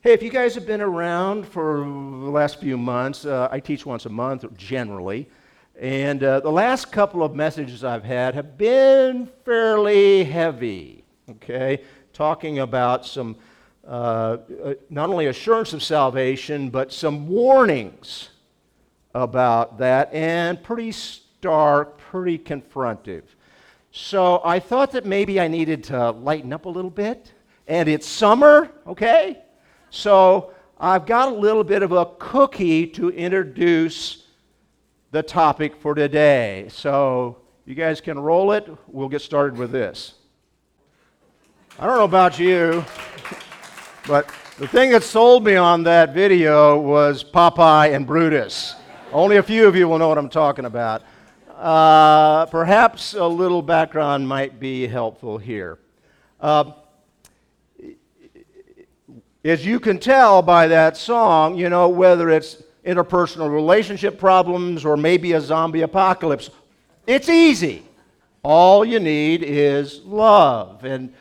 Hey, if you guys have been around for the last few months, uh, I teach once a month generally. And uh, the last couple of messages I've had have been fairly heavy, okay? Talking about some, uh, uh not only assurance of salvation, but some warnings about that, and pretty stark, pretty confrontive. So I thought that maybe I needed to lighten up a little bit. And it's summer, okay? So I've got a little bit of a cookie to introduce the topic for today. So you guys can roll it. We'll get started with this. I don't know about you, but the thing that sold me on that video was Popeye and Brutus. Only a few of you will know what I'm talking about. Uh, perhaps a little background might be helpful here. Uh, as you can tell by that song, you know, whether it's interpersonal relationship problems or maybe a zombie apocalypse, it's easy. All you need is love. And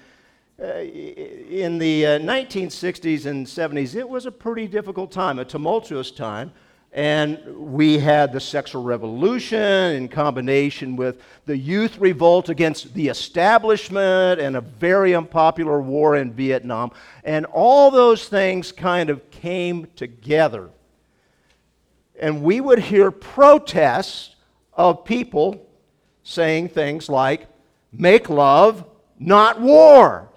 uh, in the uh, 1960s and 70s, it was a pretty difficult time, a tumultuous time. And we had the sexual revolution in combination with the youth revolt against the establishment and a very unpopular war in Vietnam. And all those things kind of came together. And we would hear protests of people saying things like, make love, not war.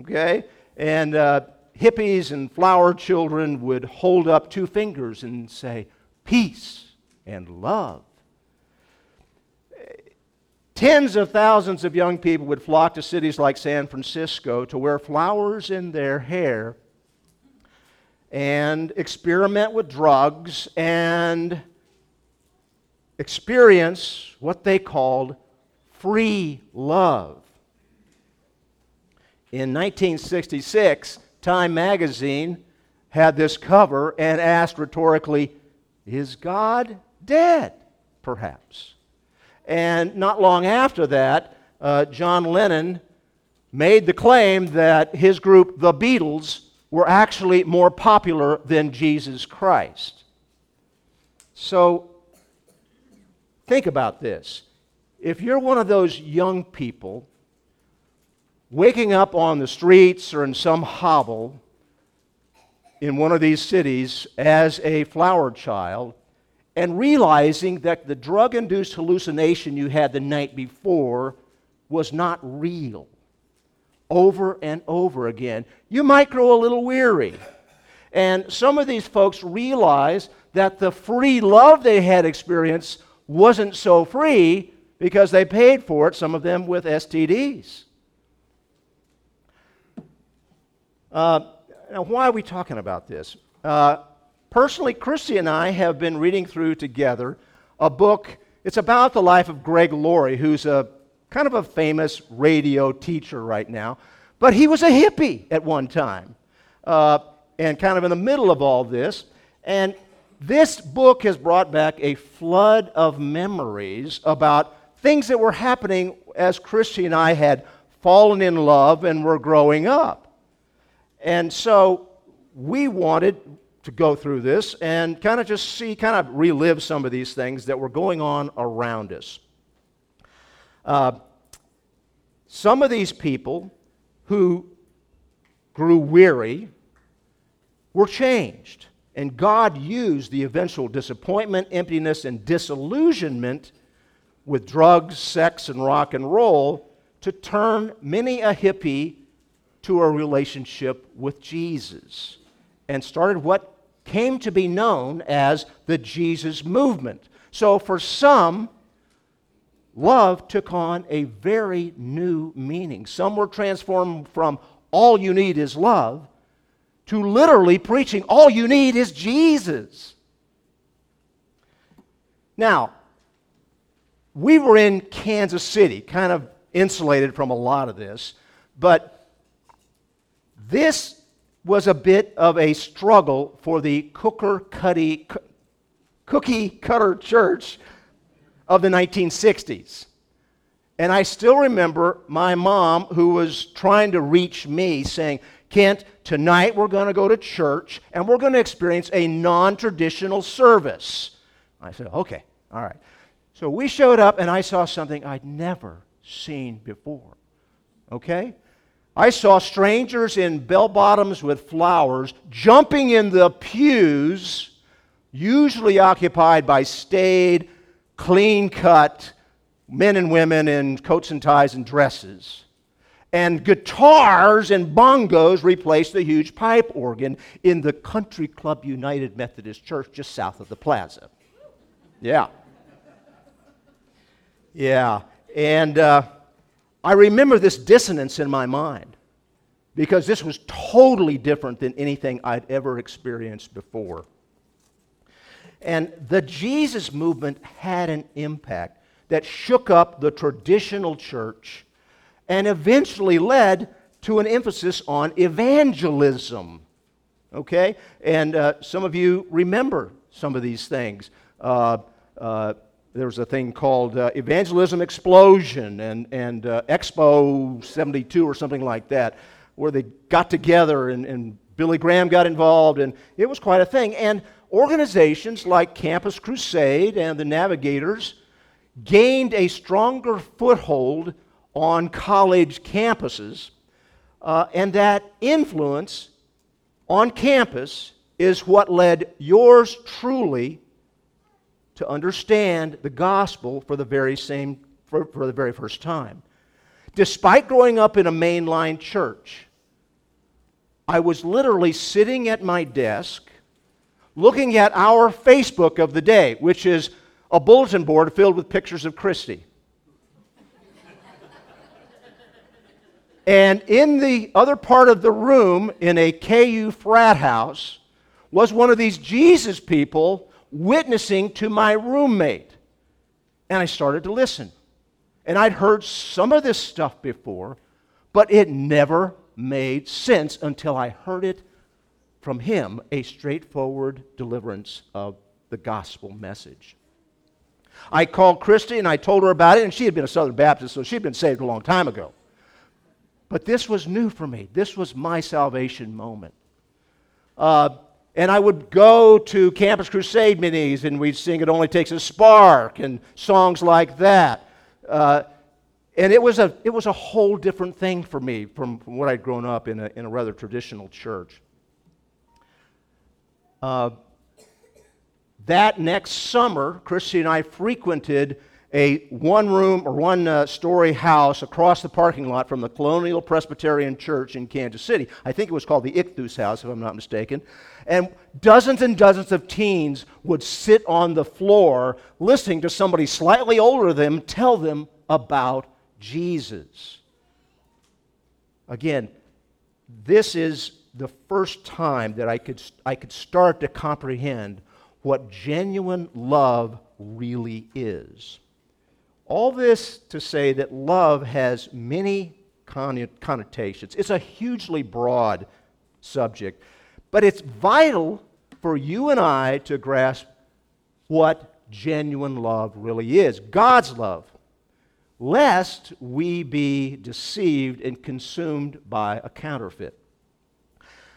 Okay? And uh, hippies and flower children would hold up two fingers and say, Peace and love. Tens of thousands of young people would flock to cities like San Francisco to wear flowers in their hair and experiment with drugs and experience what they called free love. In 1966, Time magazine had this cover and asked rhetorically, Is God dead? Perhaps. And not long after that, uh, John Lennon made the claim that his group, the Beatles, were actually more popular than Jesus Christ. So, think about this. If you're one of those young people waking up on the streets or in some hovel in one of these cities as a flower child and realizing that the drug induced hallucination you had the night before was not real over and over again, you might grow a little weary. And some of these folks realize that the free love they had experienced wasn't so free because they paid for it, some of them with STDs. Uh, now, why are we talking about this? Uh, personally, Christy and I have been reading through together a book. It's about the life of Greg Laurie, who's a kind of a famous radio teacher right now. But he was a hippie at one time, uh, and kind of in the middle of all this. And this book has brought back a flood of memories about things that were happening as Christy and I had fallen in love and were growing up. And so we wanted to go through this and kind of just see, kind of relive some of these things that were going on around us. Uh, some of these people who grew weary were changed. And God used the eventual disappointment, emptiness, and disillusionment with drugs, sex, and rock and roll to turn many a hippie to a relationship with Jesus and started what came to be known as the Jesus movement. So for some, love took on a very new meaning. Some were transformed from all you need is love to literally preaching all you need is Jesus. Now, we were in Kansas City, kind of insulated from a lot of this, but this was a bit of a struggle for the cooker cutty, cookie cutter church of the 1960s. And I still remember my mom, who was trying to reach me, saying, Kent, tonight we're going to go to church and we're going to experience a non traditional service. I said, Okay, all right. So we showed up and I saw something I'd never seen before. Okay? I saw strangers in bell bottoms with flowers jumping in the pews, usually occupied by staid, clean cut men and women in coats and ties and dresses. And guitars and bongos replaced the huge pipe organ in the Country Club United Methodist Church just south of the plaza. Yeah. Yeah. And uh, I remember this dissonance in my mind because this was totally different than anything I'd ever experienced before. And the Jesus movement had an impact that shook up the traditional church and eventually led to an emphasis on evangelism. Okay? And uh, some of you remember some of these things. Uh, uh, there was a thing called uh, Evangelism Explosion and, and uh, Explo 72 or something like that, where they got together and, and Billy Graham got involved, and it was quite a thing. And organizations like Campus Crusade and the Navigators gained a stronger foothold on college campuses, uh, and that influence on campus is what led yours truly to understand the gospel for the very same for, for the very first time. Despite growing up in a mainline church, I was literally sitting at my desk looking at our Facebook of the day, which is a bulletin board filled with pictures of Christy. and in the other part of the room, in a KU frat house, was one of these Jesus people witnessing to my roommate. And I started to listen. And I'd heard some of this stuff before, but it never made sense until I heard it from him a straightforward deliverance of the gospel message. I called Christy and I told her about it, and she had been a Southern Baptist, so she'd been saved a long time ago. But this was new for me. This was my salvation moment. Uh, and I would go to Campus Crusade minis and we'd sing It Only Takes a Spark and songs like that. Uh, and it was, a, it was a whole different thing for me from, from what I'd grown up in a, in a rather traditional church. Uh, that next summer, Christy and I frequented a one room or one uh, story house across the parking lot from the Colonial Presbyterian Church in Kansas City. I think it was called the Ichthus House, if I'm not mistaken. And dozens and dozens of teens would sit on the floor listening to somebody slightly older than them tell them about Jesus. Again, this is the first time that I could, I could start to comprehend what genuine love really is. All this to say that love has many connotations. It's a hugely broad subject, but it's vital for you and I to grasp what genuine love really is God's love, lest we be deceived and consumed by a counterfeit.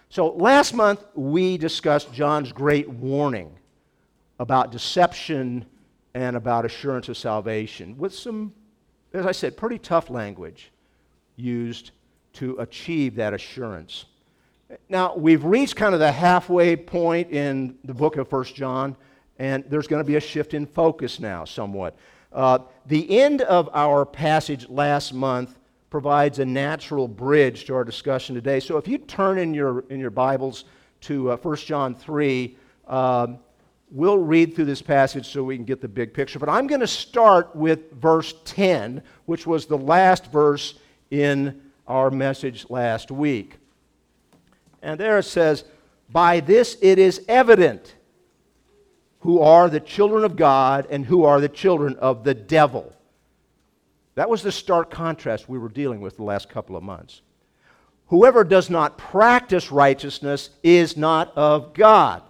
So, last month we discussed John's great warning about deception and about assurance of salvation with some, as I said, pretty tough language used to achieve that assurance. Now, we've reached kind of the halfway point in the book of First John, and there's going to be a shift in focus now, somewhat. Uh, the end of our passage last month provides a natural bridge to our discussion today. So if you turn in your, in your Bibles to uh, 1 John 3, um, we'll read through this passage so we can get the big picture. But I'm going to start with verse 10, which was the last verse in our message last week. And there it says, By this it is evident who are the children of God and who are the children of the devil. That was the stark contrast we were dealing with the last couple of months. Whoever does not practice righteousness is not of God.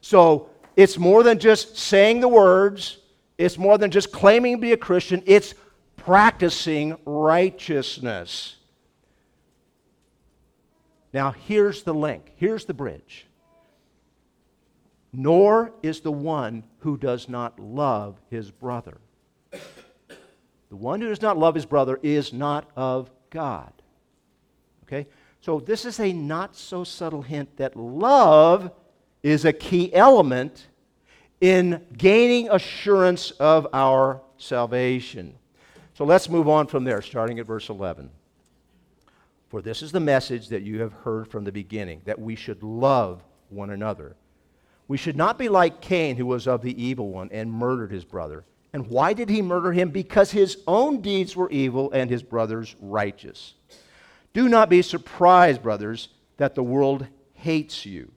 So it's more than just saying the words, it's more than just claiming to be a Christian, it's practicing righteousness. Now, here's the link, here's the bridge. Nor is the one who does not love his brother. The one who does not love his brother is not of God. Okay? So, this is a not so subtle hint that love is a key element in gaining assurance of our salvation. So, let's move on from there, starting at verse 11. For this is the message that you have heard from the beginning, that we should love one another. We should not be like Cain, who was of the evil one and murdered his brother. And why did he murder him? Because his own deeds were evil and his brother's righteous. Do not be surprised, brothers, that the world hates you.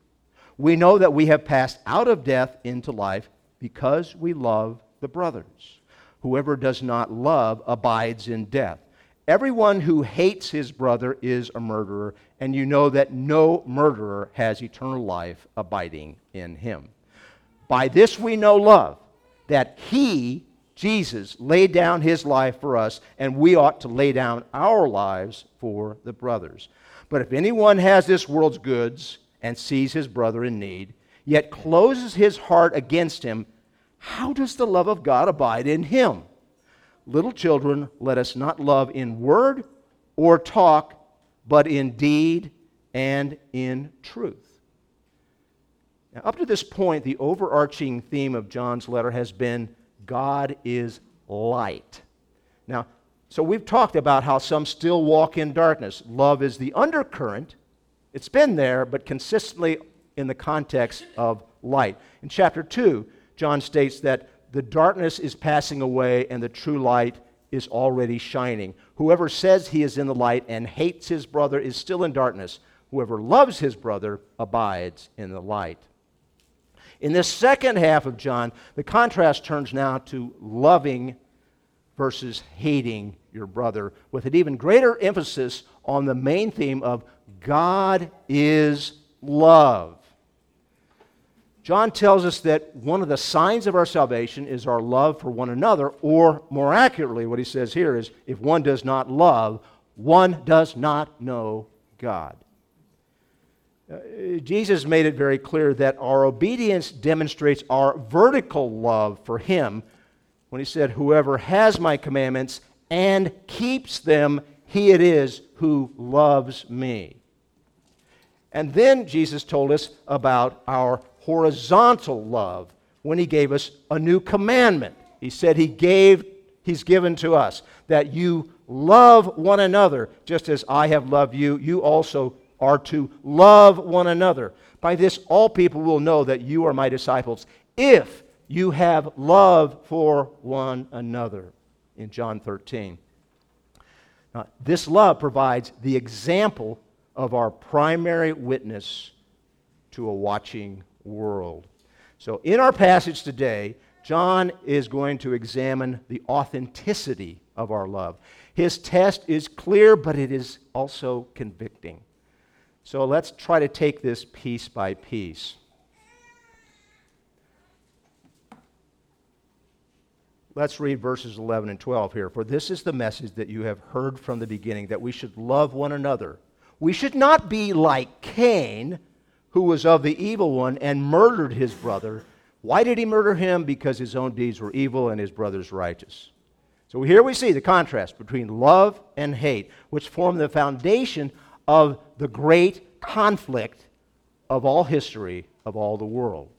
We know that we have passed out of death into life because we love the brothers. Whoever does not love abides in death. Everyone who hates his brother is a murderer, and you know that no murderer has eternal life abiding in him. By this we know love, that he, Jesus, laid down his life for us, and we ought to lay down our lives for the brothers. But if anyone has this world's goods and sees his brother in need, yet closes his heart against him, how does the love of God abide in him? Little children, let us not love in word or talk, but in deed and in truth. Now, up to this point, the overarching theme of John's letter has been God is light. Now, so we've talked about how some still walk in darkness. Love is the undercurrent. It's been there, but consistently in the context of light. In chapter 2, John states that the darkness is passing away and the true light is already shining. Whoever says he is in the light and hates his brother is still in darkness. Whoever loves his brother abides in the light. In this second half of John, the contrast turns now to loving versus hating your brother, with an even greater emphasis on the main theme of God is love. John tells us that one of the signs of our salvation is our love for one another, or more accurately, what he says here is if one does not love, one does not know God. Uh, Jesus made it very clear that our obedience demonstrates our vertical love for him when he said, Whoever has my commandments and keeps them, he it is who loves me. And then Jesus told us about our horizontal love when he gave us a new commandment. He said he gave he's given to us that you love one another just as I have loved you you also are to love one another. By this all people will know that you are my disciples if you have love for one another in John 13. Now, this love provides the example of our primary witness to a watching world. So, in our passage today, John is going to examine the authenticity of our love. His test is clear, but it is also convicting. So, let's try to take this piece by piece. Let's read verses 11 and 12 here. For this is the message that you have heard from the beginning that we should love one another. We should not be like Cain who was of the evil one and murdered his brother. Why did he murder him? Because his own deeds were evil and his brother's righteous. So here we see the contrast between love and hate, which form the foundation of the great conflict of all history, of all the world.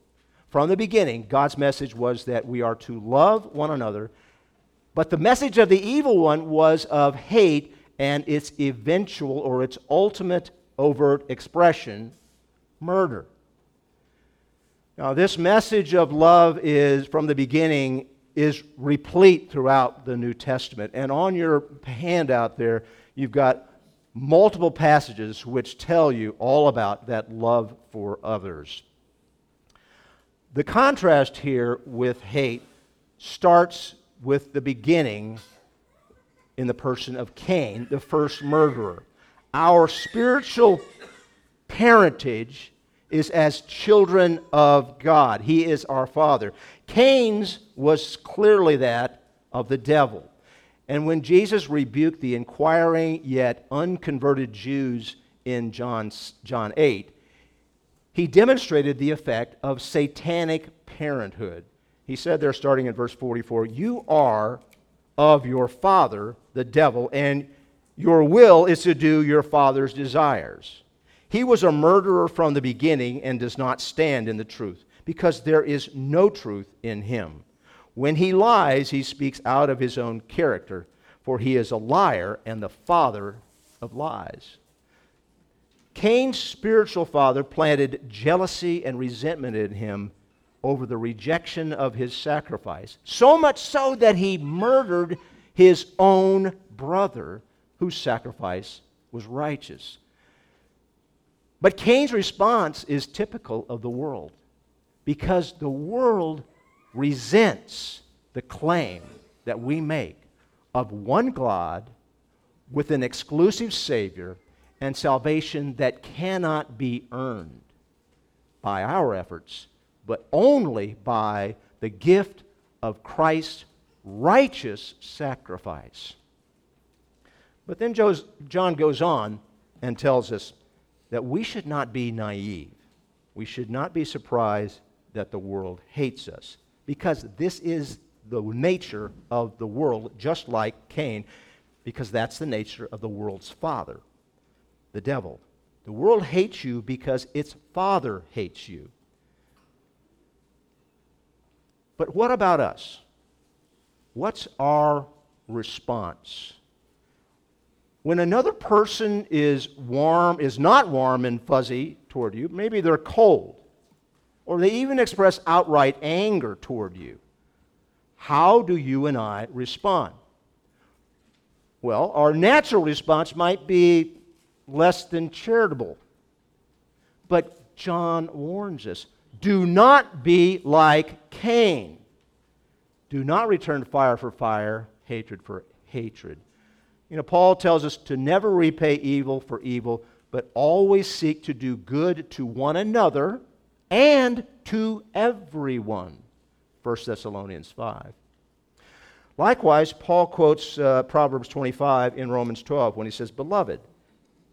From the beginning, God's message was that we are to love one another, but the message of the evil one was of hate and its eventual or its ultimate overt expression murder. Now, this message of love is, from the beginning, is replete throughout the New Testament. And on your handout there, you've got multiple passages which tell you all about that love for others. The contrast here with hate starts with the beginning in the person of Cain, the first murderer. Our spiritual parentage is as children of God. He is our father. Cain's was clearly that of the devil. And when Jesus rebuked the inquiring yet unconverted Jews in John, John 8, he demonstrated the effect of satanic parenthood. He said there, starting in verse 44, You are of your father, the devil, and your will is to do your father's desires. He was a murderer from the beginning and does not stand in the truth, because there is no truth in him. When he lies, he speaks out of his own character, for he is a liar and the father of lies. Cain's spiritual father planted jealousy and resentment in him over the rejection of his sacrifice, so much so that he murdered his own brother, whose sacrifice was righteous. But Cain's response is typical of the world because the world resents the claim that we make of one God with an exclusive Savior and salvation that cannot be earned by our efforts, but only by the gift of Christ's righteous sacrifice. But then John goes on and tells us that we should not be naive. We should not be surprised that the world hates us because this is the nature of the world, just like Cain, because that's the nature of the world's father, the devil. The world hates you because its father hates you. But what about us? What's our response? When another person is warm, is not warm and fuzzy toward you, maybe they're cold, or they even express outright anger toward you, how do you and I respond? Well, our natural response might be less than charitable. But John warns us do not be like Cain. Do not return fire for fire, hatred for hatred. You know, Paul tells us to never repay evil for evil, but always seek to do good to one another and to everyone. 1 Thessalonians 5. Likewise, Paul quotes uh, Proverbs 25 in Romans 12 when he says, Beloved,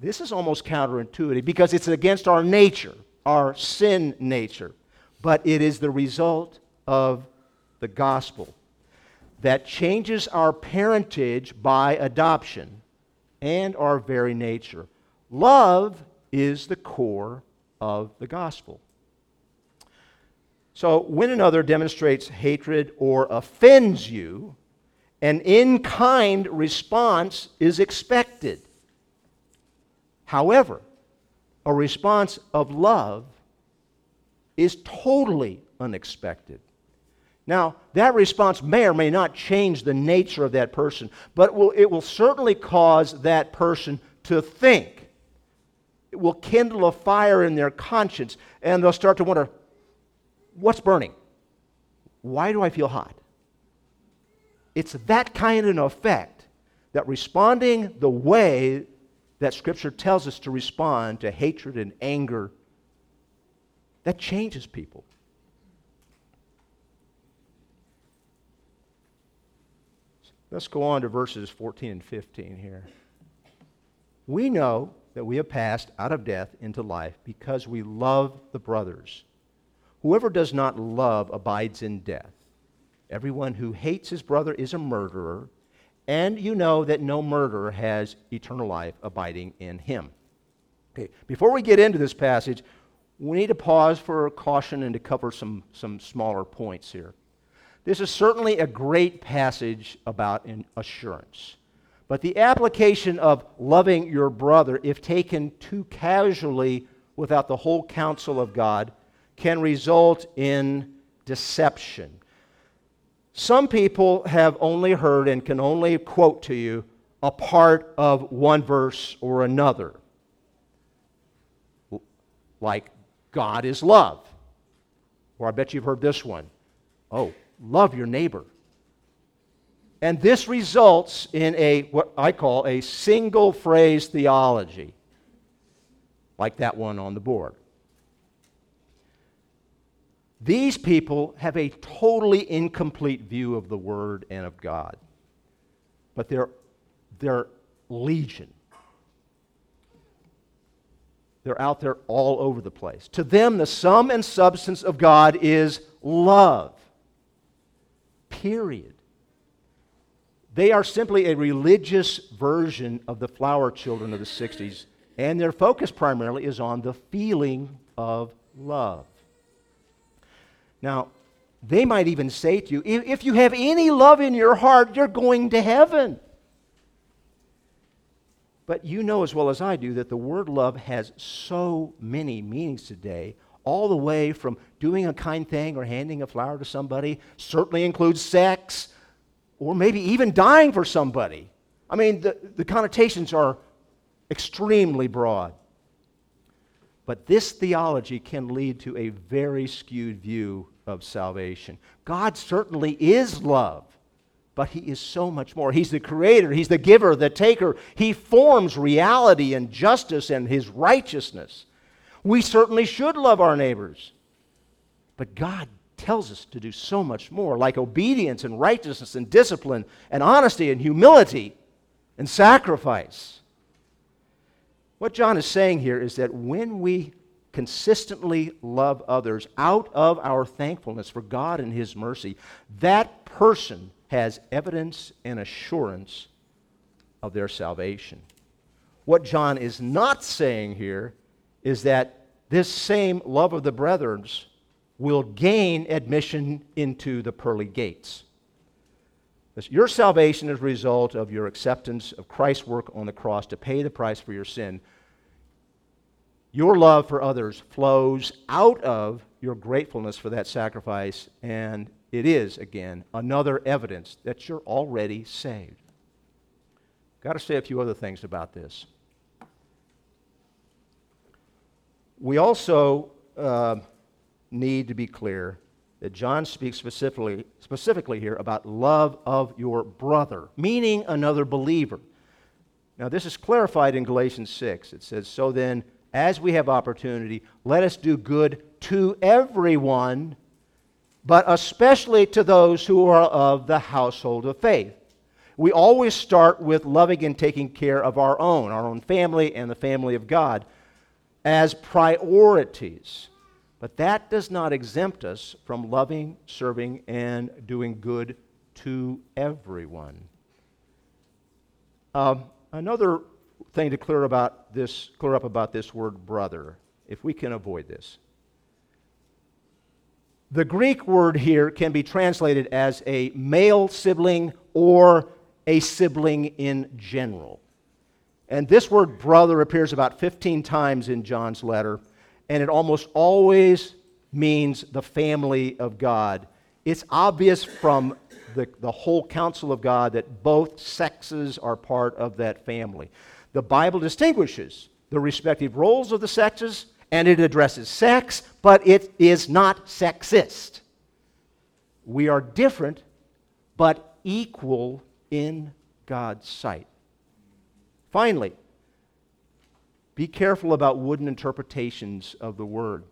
This is almost counterintuitive because it's against our nature, our sin nature. But it is the result of the gospel that changes our parentage by adoption and our very nature. Love is the core of the gospel. So, when another demonstrates hatred or offends you, an in kind response is expected. However, a response of love is totally unexpected. Now, that response may or may not change the nature of that person, but it will, it will certainly cause that person to think. It will kindle a fire in their conscience, and they'll start to wonder what's burning? Why do I feel hot? It's that kind of an effect that responding the way that Scripture tells us to respond to hatred and anger, that changes people. Let's go on to verses 14 and 15 here. We know that we have passed out of death into life because we love the brothers. Whoever does not love abides in death. Everyone who hates his brother is a murderer, and you know that no murderer has eternal life abiding in him. Okay, before we get into this passage, we need to pause for caution and to cover some, some smaller points here. This is certainly a great passage about assurance. But the application of loving your brother, if taken too casually without the whole counsel of God, can result in deception. Some people have only heard and can only quote to you a part of one verse or another. like God is love. Or I bet you've heard this one oh, love your neighbor. And this results in a what I call a single phrase theology, like that one on the board. These people have a totally incomplete view of the Word and of God. But they're, they're legion. They're out there all over the place. To them, the sum and substance of God is love. Period. They are simply a religious version of the flower children of the 60s, and their focus primarily is on the feeling of love. Now, they might even say to you, if you have any love in your heart, you're going to heaven. But you know as well as I do that the word love has so many meanings today, all the way from doing a kind thing or handing a flower to somebody, certainly includes sex, or maybe even dying for somebody. I mean, the, the connotations are extremely broad. But this theology can lead to a very skewed view of salvation. God certainly is love, but He is so much more. He's the creator, He's the giver, the taker. He forms reality and justice and His righteousness. We certainly should love our neighbors. But God tells us to do so much more, like obedience and righteousness and discipline and honesty and humility and sacrifice. What John is saying here is that when we consistently love others out of our thankfulness for God and His mercy, that person has evidence and assurance of their salvation. What John is not saying here is that this same love of the brethren will gain admission into the pearly gates. Your salvation is a result of your acceptance of Christ's work on the cross to pay the price for your sin. Your love for others flows out of your gratefulness for that sacrifice, and it is, again, another evidence that you're already saved. Got to say a few other things about this. We also uh, need to be clear that John speaks specifically, specifically here about love of your brother, meaning another believer. Now, this is clarified in Galatians 6. It says, So then, as we have opportunity, let us do good to everyone, but especially to those who are of the household of faith. We always start with loving and taking care of our own, our own family, and the family of God as priorities. But that does not exempt us from loving, serving, and doing good to everyone. Um, another thing to clear about this, clear up about this word brother, if we can avoid this. The Greek word here can be translated as a male sibling or a sibling in general. And this word brother appears about 15 times in John's letter and it almost always means the family of God. It's obvious from the, the whole counsel of God that both sexes are part of that family. The Bible distinguishes the respective roles of the sexes and it addresses sex, but it is not sexist. We are different, but equal in God's sight. Finally, be careful about wooden interpretations of the word.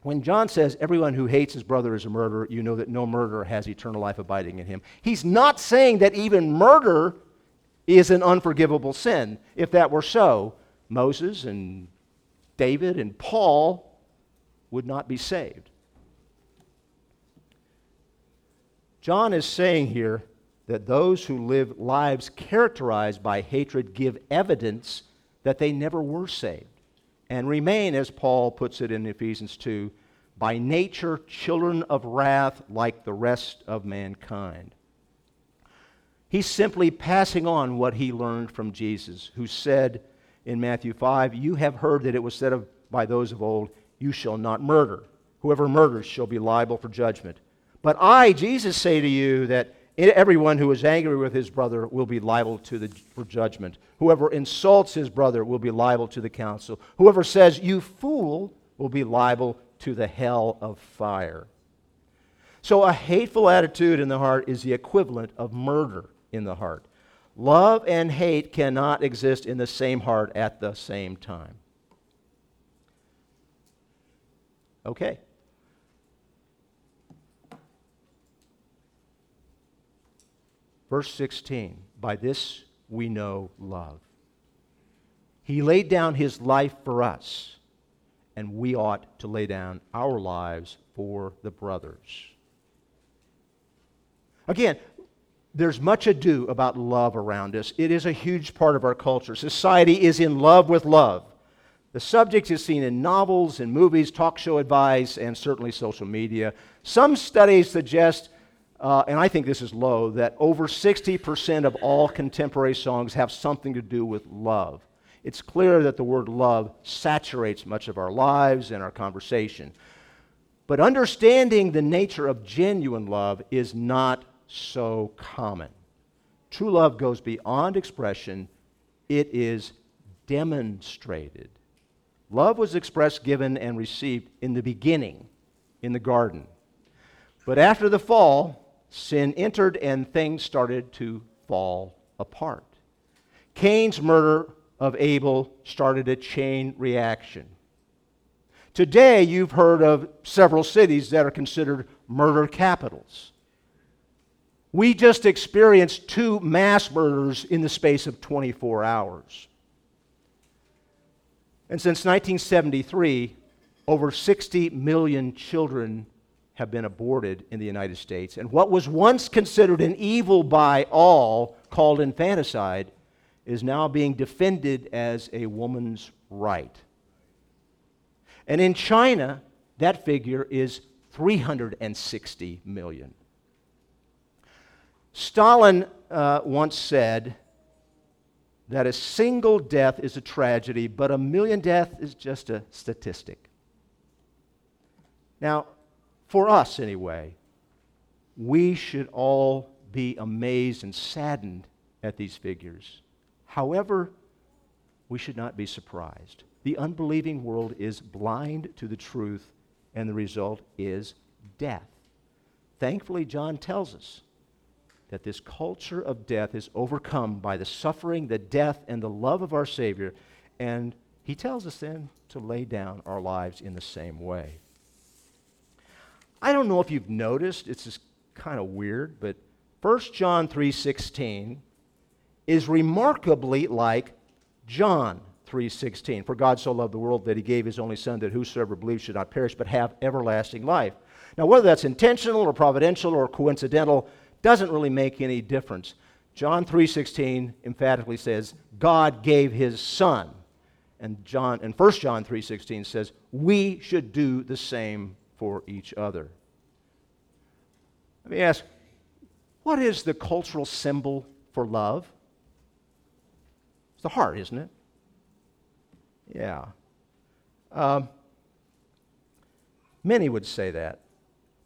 When John says, Everyone who hates his brother is a murderer, you know that no murderer has eternal life abiding in him. He's not saying that even murder is an unforgivable sin. If that were so, Moses and David and Paul would not be saved. John is saying here that those who live lives characterized by hatred give evidence that they never were saved and remain, as Paul puts it in Ephesians 2, by nature children of wrath like the rest of mankind. He's simply passing on what he learned from Jesus, who said in Matthew 5, You have heard that it was said of, by those of old, You shall not murder. Whoever murders shall be liable for judgment. But I, Jesus, say to you that Everyone who is angry with his brother will be liable to the, for judgment. Whoever insults his brother will be liable to the council. Whoever says, You fool, will be liable to the hell of fire. So, a hateful attitude in the heart is the equivalent of murder in the heart. Love and hate cannot exist in the same heart at the same time. Okay. Verse 16 By this we know love. He laid down his life for us, and we ought to lay down our lives for the brothers. Again, there's much ado about love around us. It is a huge part of our culture. Society is in love with love. The subject is seen in novels and movies, talk show advice, and certainly social media. Some studies suggest, uh, and I think this is low, that over 60% of all contemporary songs have something to do with love. It's clear that the word love saturates much of our lives and our conversation. But understanding the nature of genuine love is not so common. True love goes beyond expression, it is demonstrated. Love was expressed, given, and received in the beginning, in the garden. But after the fall, sin entered and things started to fall apart. Cain's murder of Abel started a chain reaction. Today, you've heard of several cities that are considered murder capitals. We just experienced two mass murders in the space of 24 hours. And since 1973, over 60 million children have been aborted in the United States. And what was once considered an evil by all, called infanticide, is now being defended as a woman's right. And in China, that figure is 360 million. Stalin uh, once said, that a single death is a tragedy, but a million deaths is just a statistic. Now, for us anyway, we should all be amazed and saddened at these figures. However, we should not be surprised. The unbelieving world is blind to the truth, and the result is death. Thankfully, John tells us that this culture of death is overcome by the suffering, the death, and the love of our Savior. And he tells us then to lay down our lives in the same way. I don't know if you've noticed, it's just kind of weird, but 1 John 3:16 is remarkably like John 3:16. For God so loved the world that he gave his only son that whosoever believes should not perish but have everlasting life. Now whether that's intentional or providential or coincidental, doesn't really make any difference. John 3:16 emphatically says God gave his son. And John and 1 John 3:16 says we should do the same for each other. Let me ask what is the cultural symbol for love? It's the heart, isn't it? Yeah. Um, many would say that.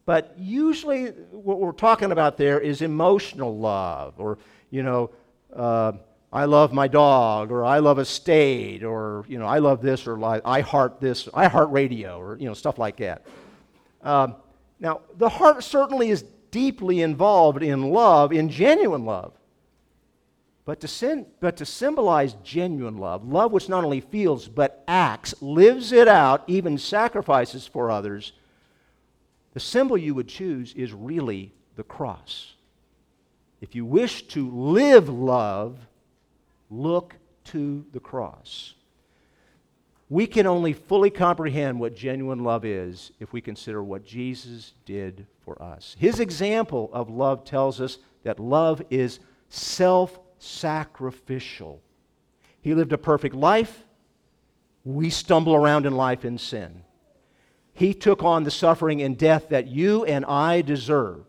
But usually, what we're talking about there is emotional love, or, you know, uh, I love my dog, or I love a state, or, you know, I love this, or I heart this, I heart radio, or, you know, stuff like that. Um, now, the heart certainly is deeply involved in love, in genuine love. But to, sin, but to symbolize genuine love, love which not only feels but acts, lives it out, even sacrifices for others, the symbol you would choose is really the cross. If you wish to live love, look to the cross. We can only fully comprehend what genuine love is if we consider what Jesus did for us. His example of love tells us that love is self sacrificial. He lived a perfect life. We stumble around in life in sin. He took on the suffering and death that you and I deserve.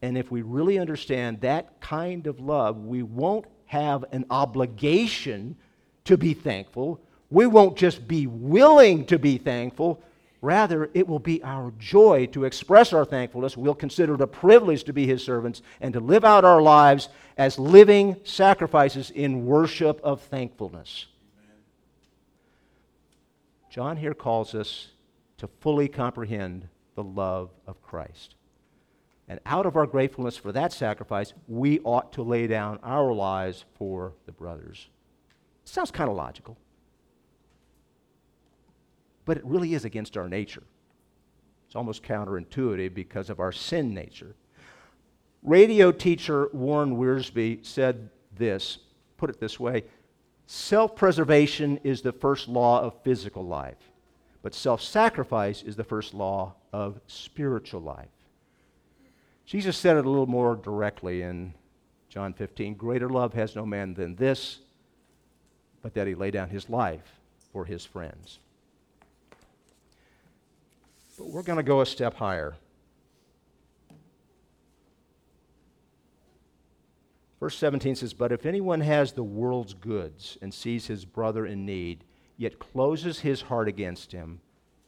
And if we really understand that kind of love, we won't have an obligation to be thankful. We won't just be willing to be thankful. Rather, it will be our joy to express our thankfulness. We'll consider it a privilege to be His servants and to live out our lives as living sacrifices in worship of thankfulness. John here calls us to fully comprehend the love of Christ. And out of our gratefulness for that sacrifice, we ought to lay down our lives for the brothers. Sounds kind of logical. But it really is against our nature. It's almost counterintuitive because of our sin nature. Radio teacher Warren Wiersbe said this, put it this way self preservation is the first law of physical life, but self sacrifice is the first law of spiritual life. Jesus said it a little more directly in John 15 Greater love has no man than this, but that he lay down his life for his friends. But we're going to go a step higher. Verse 17 says, But if anyone has the world's goods and sees his brother in need, yet closes his heart against him,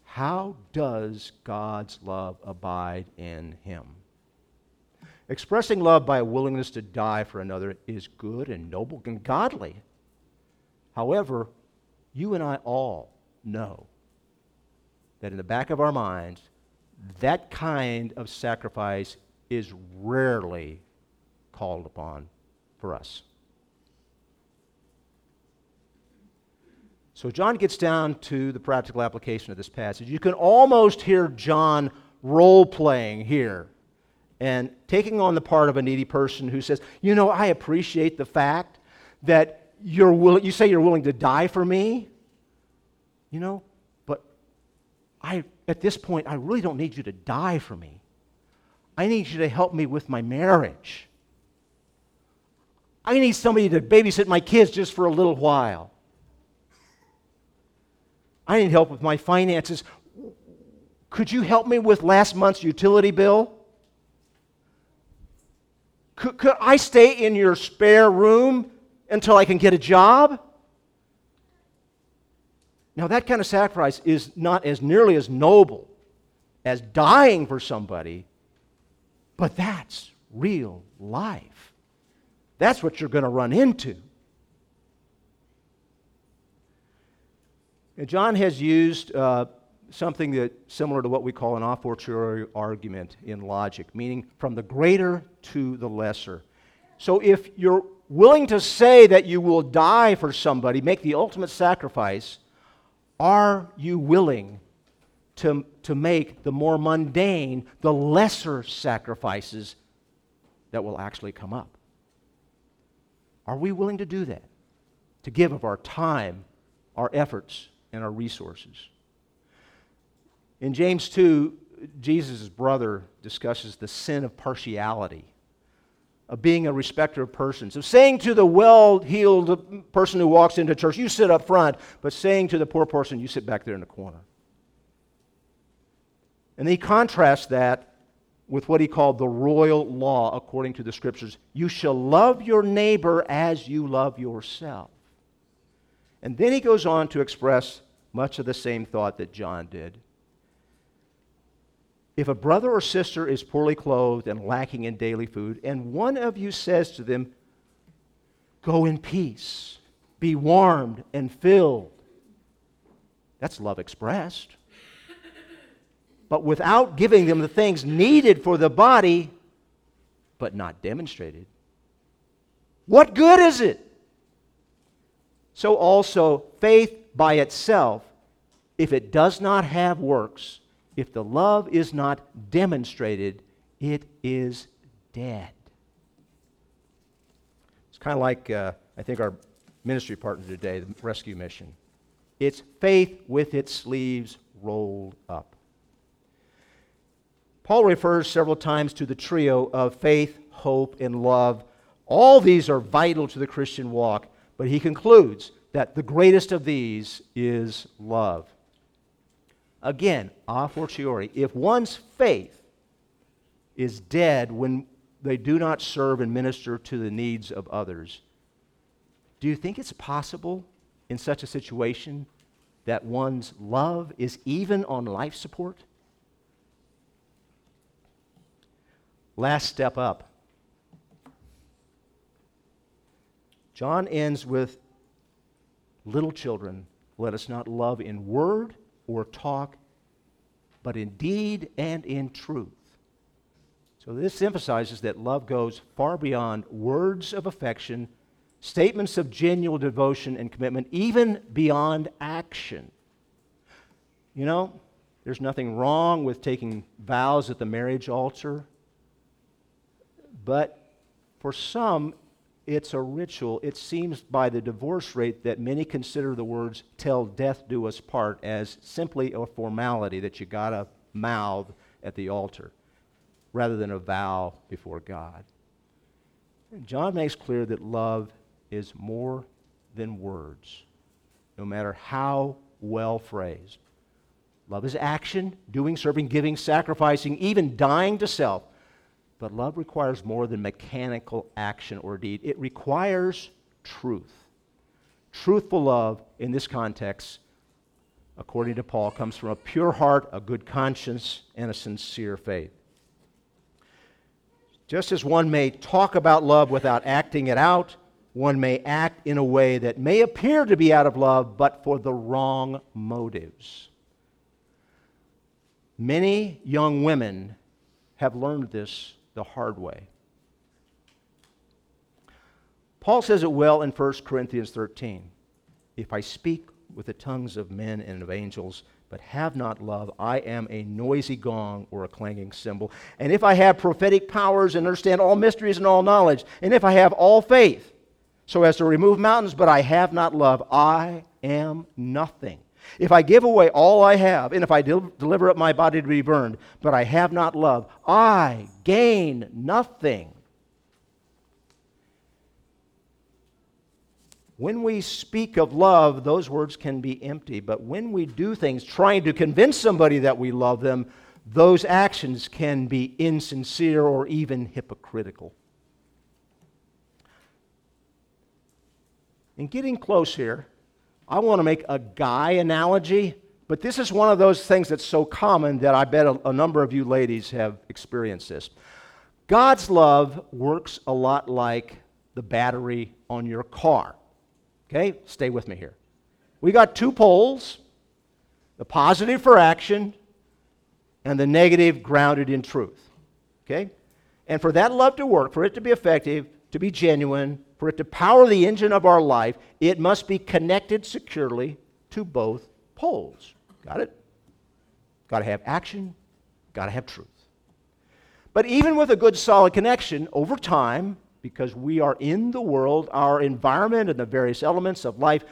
how does God's love abide in him? Expressing love by a willingness to die for another is good and noble and godly. However, you and I all know that in the back of our minds, that kind of sacrifice is rarely called upon for us. So John gets down to the practical application of this passage. You can almost hear John role playing here and taking on the part of a needy person who says, You know, I appreciate the fact that you're willing, you say you're willing to die for me, you know, I, at this point, I really don't need you to die for me. I need you to help me with my marriage. I need somebody to babysit my kids just for a little while. I need help with my finances. Could you help me with last month's utility bill? Could, could I stay in your spare room until I can get a job? Now, that kind of sacrifice is not as nearly as noble as dying for somebody, but that's real life. That's what you're going to run into. John has used uh, something that similar to what we call an a fortiori argument in logic, meaning from the greater to the lesser. So if you're willing to say that you will die for somebody, make the ultimate sacrifice, are you willing to, to make the more mundane, the lesser sacrifices that will actually come up? Are we willing to do that? To give of our time, our efforts, and our resources? In James 2, Jesus' brother discusses the sin of partiality, of being a respecter of persons, of saying to the well heeled person who walks into church, you sit up front, but saying to the poor person, you sit back there in the corner. And he contrasts that with what he called the royal law according to the scriptures. You shall love your neighbor as you love yourself. And then he goes on to express much of the same thought that John did. If a brother or sister is poorly clothed and lacking in daily food, and one of you says to them, Go in peace, be warmed and filled, that's love expressed. But without giving them the things needed for the body, but not demonstrated, what good is it? So also, faith by itself, if it does not have works, if the love is not demonstrated, it is dead. It's kind of like, uh, I think, our ministry partner today, the rescue mission. It's faith with its sleeves rolled up. Paul refers several times to the trio of faith, hope, and love. All these are vital to the Christian walk, but he concludes that the greatest of these is love. Again, a fortiori, if one's faith is dead when they do not serve and minister to the needs of others, do you think it's possible in such a situation that one's love is even on life support? Last step up. John ends with little children, let us not love in word or talk, but in deed and in truth. So, this emphasizes that love goes far beyond words of affection, statements of genuine devotion and commitment, even beyond action. You know, there's nothing wrong with taking vows at the marriage altar, but for some, it's a ritual. It seems by the divorce rate that many consider the words, till death do us part, as simply a formality that you got to mouth at the altar rather than a vow before God. John makes clear that love is more than words, no matter how well phrased. Love is action, doing, serving, giving, sacrificing, even dying to self. But love requires more than mechanical action or deed, it requires truth. Truthful love in this context, according to Paul, comes from a pure heart, a good conscience, and a sincere faith. Just as one may talk about love without acting it out, one may act in a way that may appear to be out of love, but for the wrong motives. Many young women have learned this the hard way. Paul says it well in 1 Corinthians 13. If I speak with the tongues of men and of angels, but have not love, I am a noisy gong or a clanging cymbal. And if I have prophetic powers and understand all mysteries and all knowledge, and if I have all faith, so as to remove mountains, but I have not love, I am nothing. If I give away all I have, and if I del- deliver up my body to be burned, but I have not love, I gain nothing. When we speak of love, those words can be empty, but when we do things trying to convince somebody that we love them, those actions can be insincere or even hypocritical. In getting close here, I want to make a guy analogy, but this is one of those things that's so common that I bet a, a, number of you ladies have experienced this. God's love works a lot like the battery on your car. Okay? Stay with me here. We got two poles the positive for action and the negative grounded in truth. Okay? And for that love to work, for it to be effective, to be genuine, for it to power the engine of our life, it must be connected securely to both poles. Got it? Got to have action, got to have truth. But even with a good solid connection, over time, because we are in the world, our environment and the various elements of life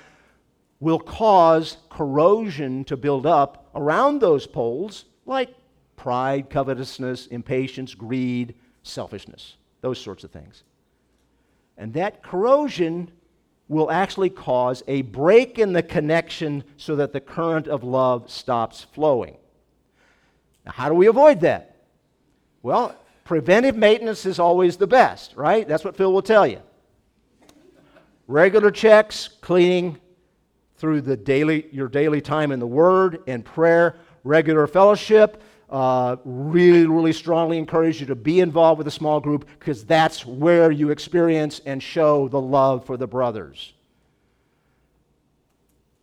will cause corrosion to build up around those poles, like pride, covetousness, impatience, greed, selfishness, those sorts of things. And that corrosion will actually cause a break in the connection so that the current of love stops flowing. Now, how do we avoid that? Well, preventive maintenance is always the best, right? That's what Phil will tell you. Regular checks, cleaning through the daily, your daily time in the Word and prayer, regular fellowship, uh, really, really strongly encourage you to be involved with a small group because that's where you experience and show the love for the brothers.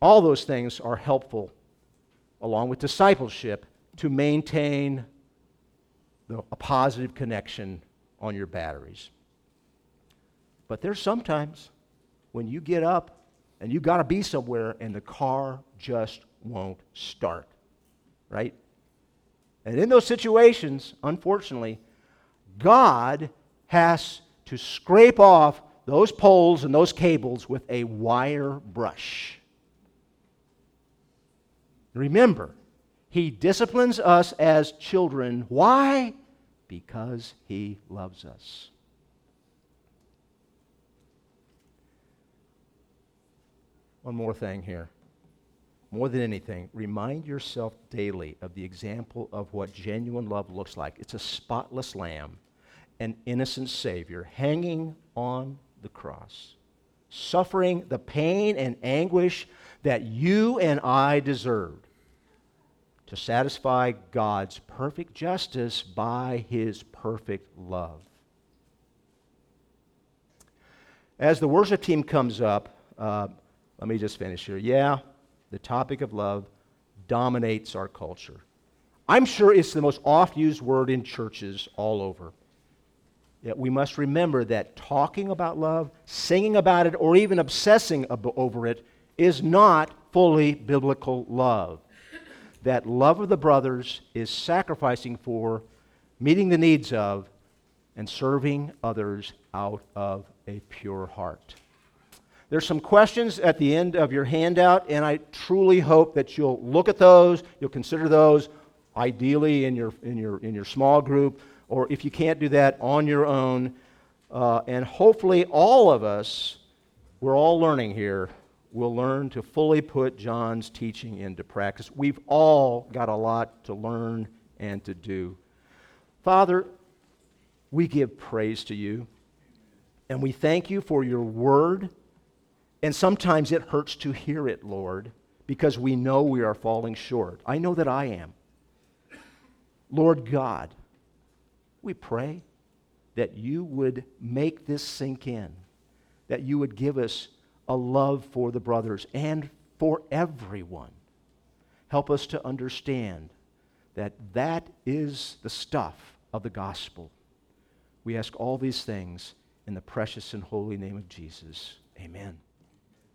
All those things are helpful, along with discipleship, to maintain the, a positive connection on your batteries. But there's sometimes when you get up and you got to be somewhere and the car just won't start, right? And in those situations, unfortunately, God has to scrape off those poles and those cables with a wire brush. Remember, He disciplines us as children. Why? Because He loves us. One more thing here more than anything, remind yourself daily of the example of what genuine love looks like. It's a spotless lamb, an innocent Savior hanging on the cross, suffering the pain and anguish that you and I deserved to satisfy God's perfect justice by His perfect love. As the worship team comes up, uh, let me just finish here. Yeah, the topic of love dominates our culture. I'm sure it's the most oft used word in churches all over. Yet we must remember that talking about love, singing about it, or even obsessing over it is not fully biblical love. That love of the brothers is sacrificing for, meeting the needs of, and serving others out of a pure heart. There's some questions at the end of your handout, and I truly hope that you'll look at those, you'll consider those, ideally in your, in your, in your small group, or if you can't do that, on your own. Uh, and hopefully, all of us, we're all learning here, will learn to fully put John's teaching into practice. We've all got a lot to learn and to do. Father, we give praise to you, and we thank you for your word. And sometimes it hurts to hear it, Lord, because we know we are falling short. I know that I am. Lord God, we pray that you would make this sink in, that you would give us a love for the brothers and for everyone. Help us to understand that that is the stuff of the gospel. We ask all these things in the precious and holy name of Jesus. Amen.